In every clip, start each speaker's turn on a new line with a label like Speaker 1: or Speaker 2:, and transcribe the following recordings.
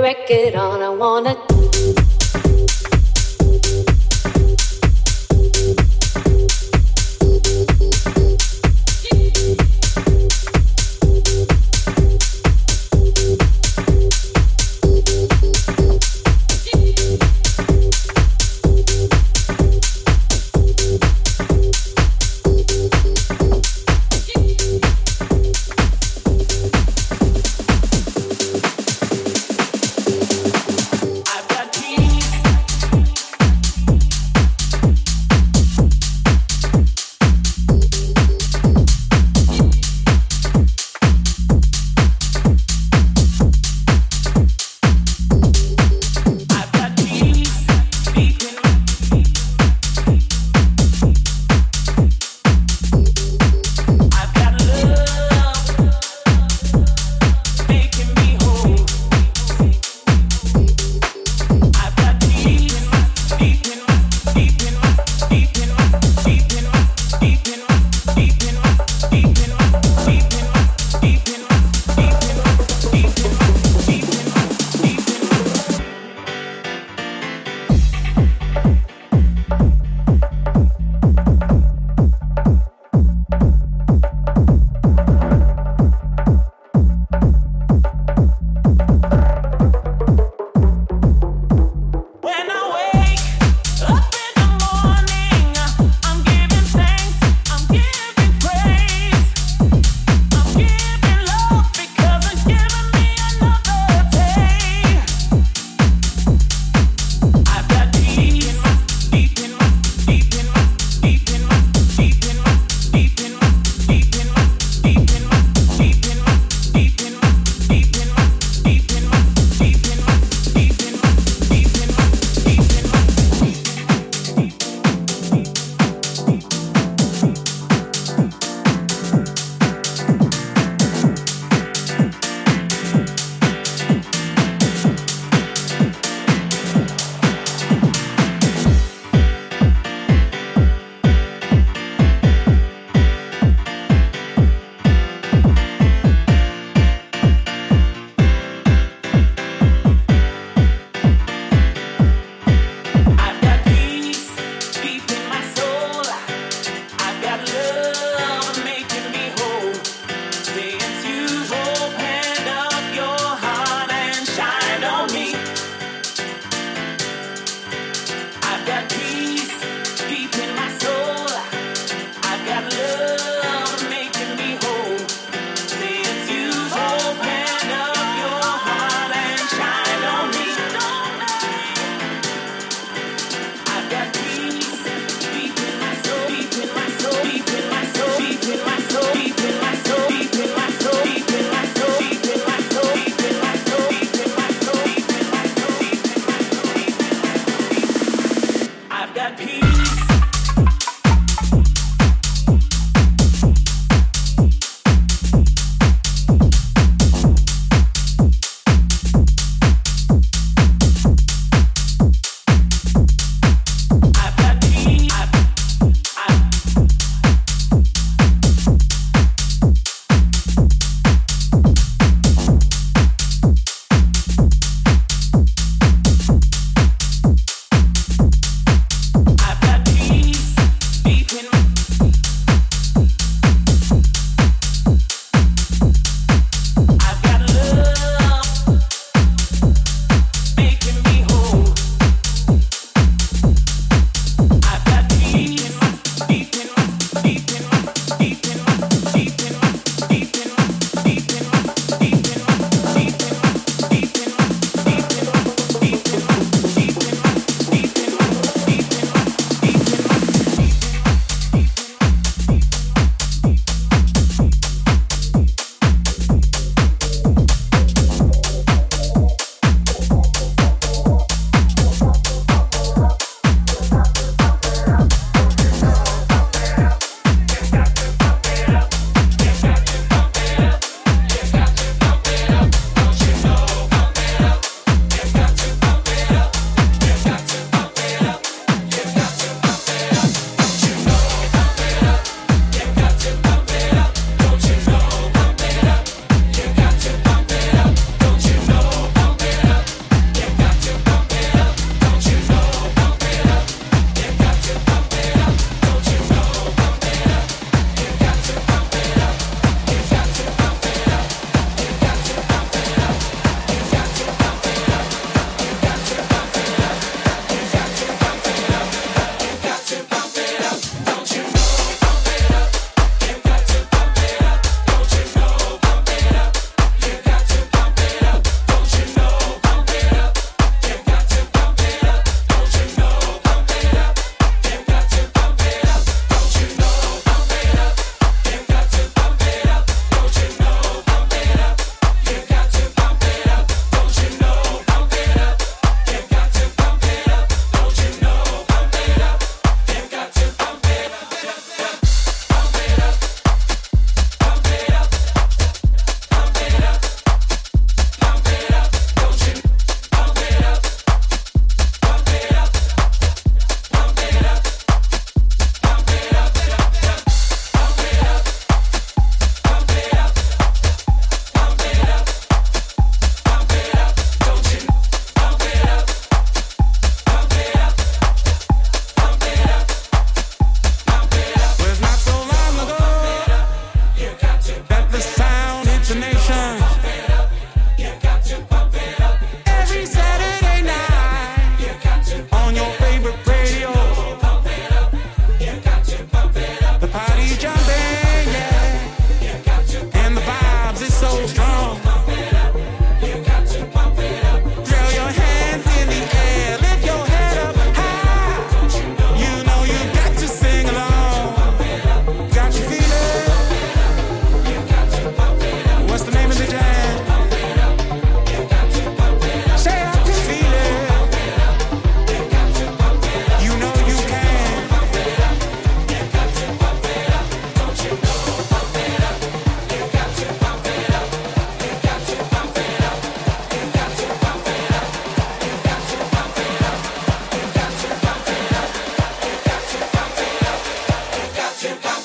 Speaker 1: I've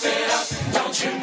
Speaker 2: It up, don't you
Speaker 3: know?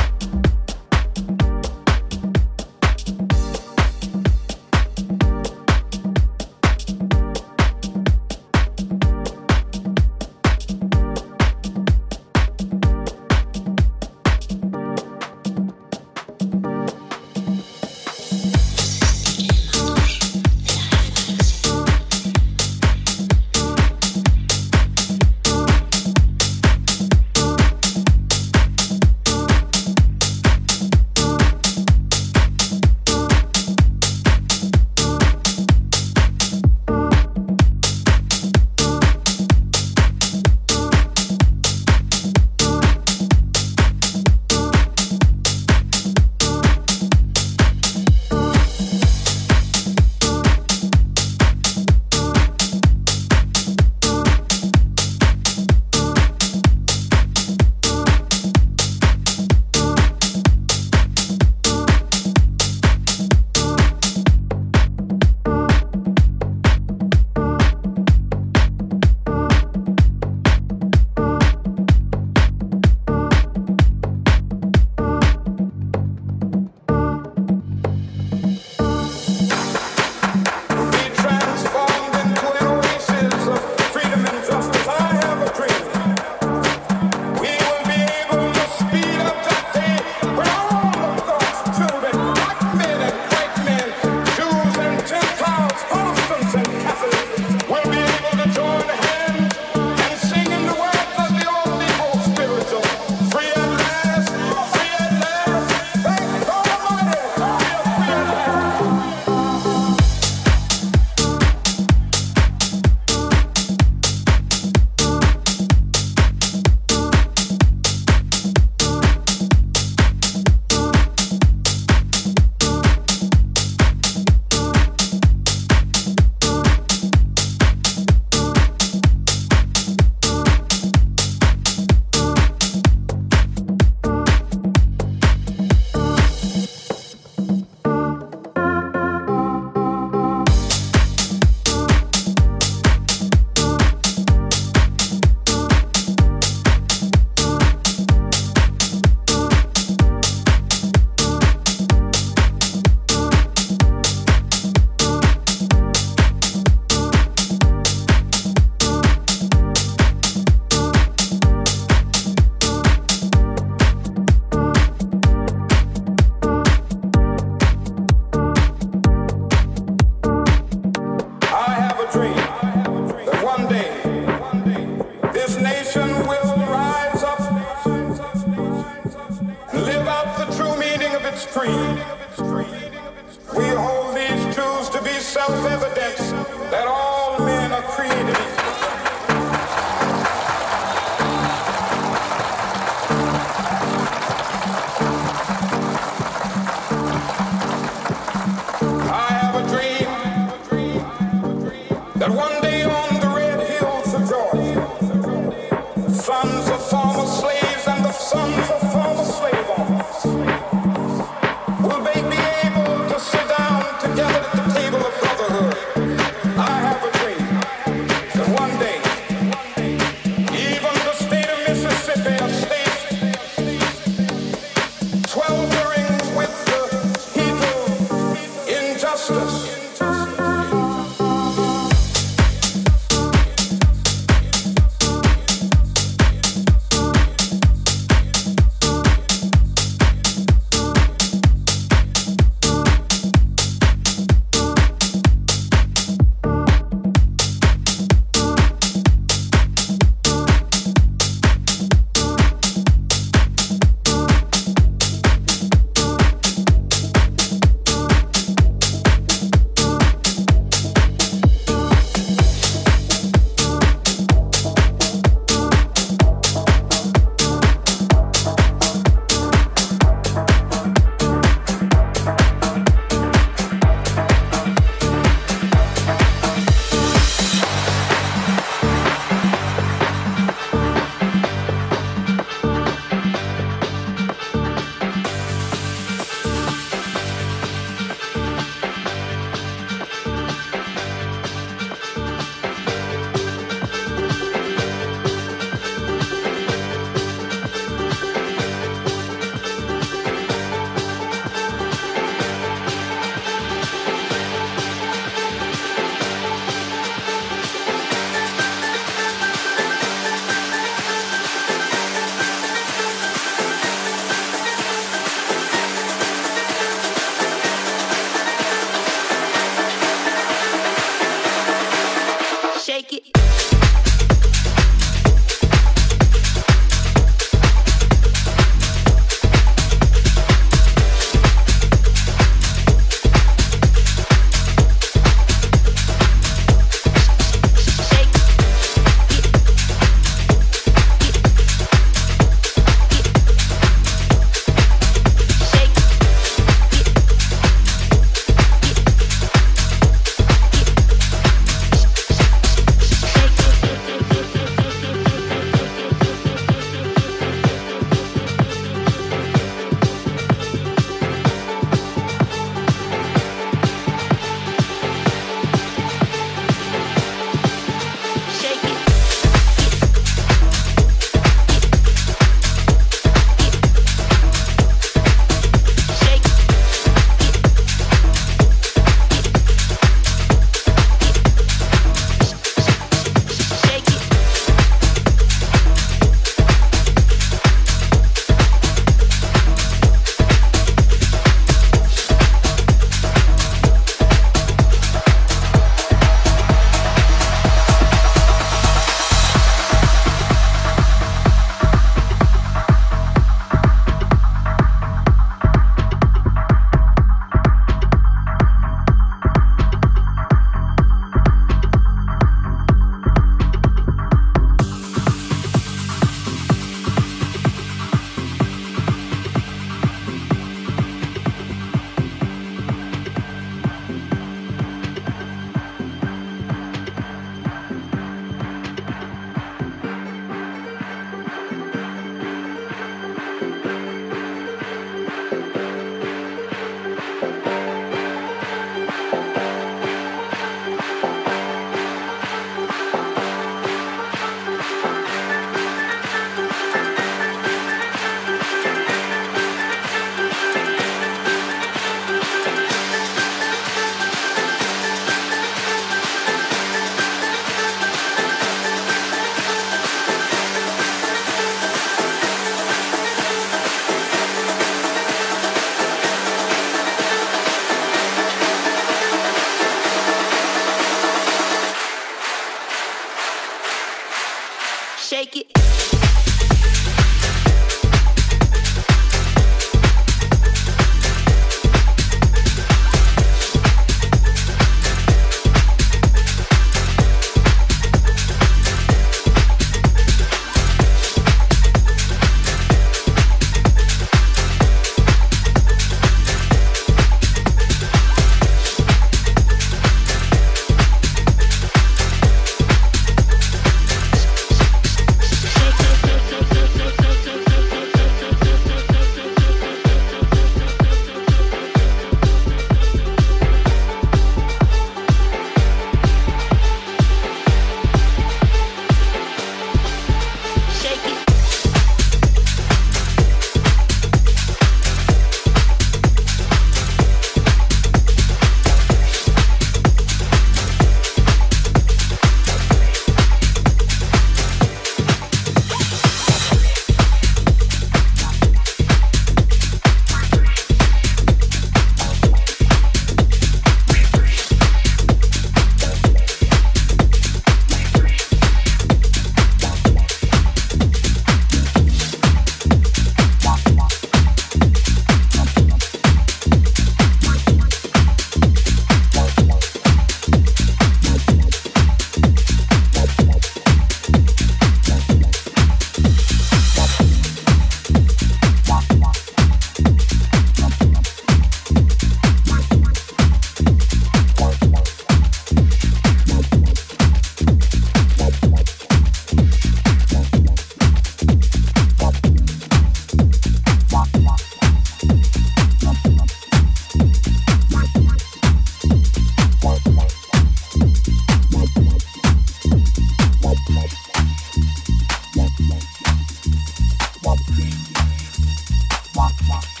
Speaker 3: 哇哇
Speaker 4: 哇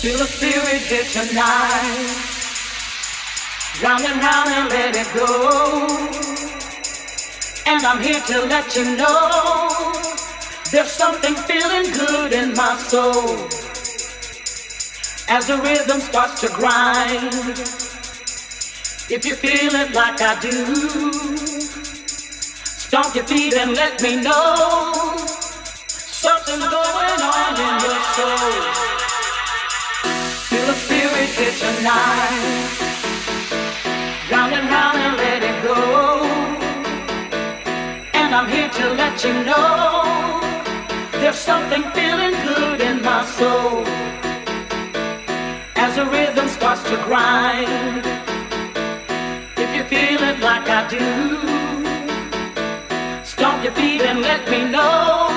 Speaker 4: to have let it go And I'm here to let you know There's something feeling good in my soul As the rhythm starts to grind. If you feel it like I do, stomp your feet and let me know something's going on in your soul. Feet and let me know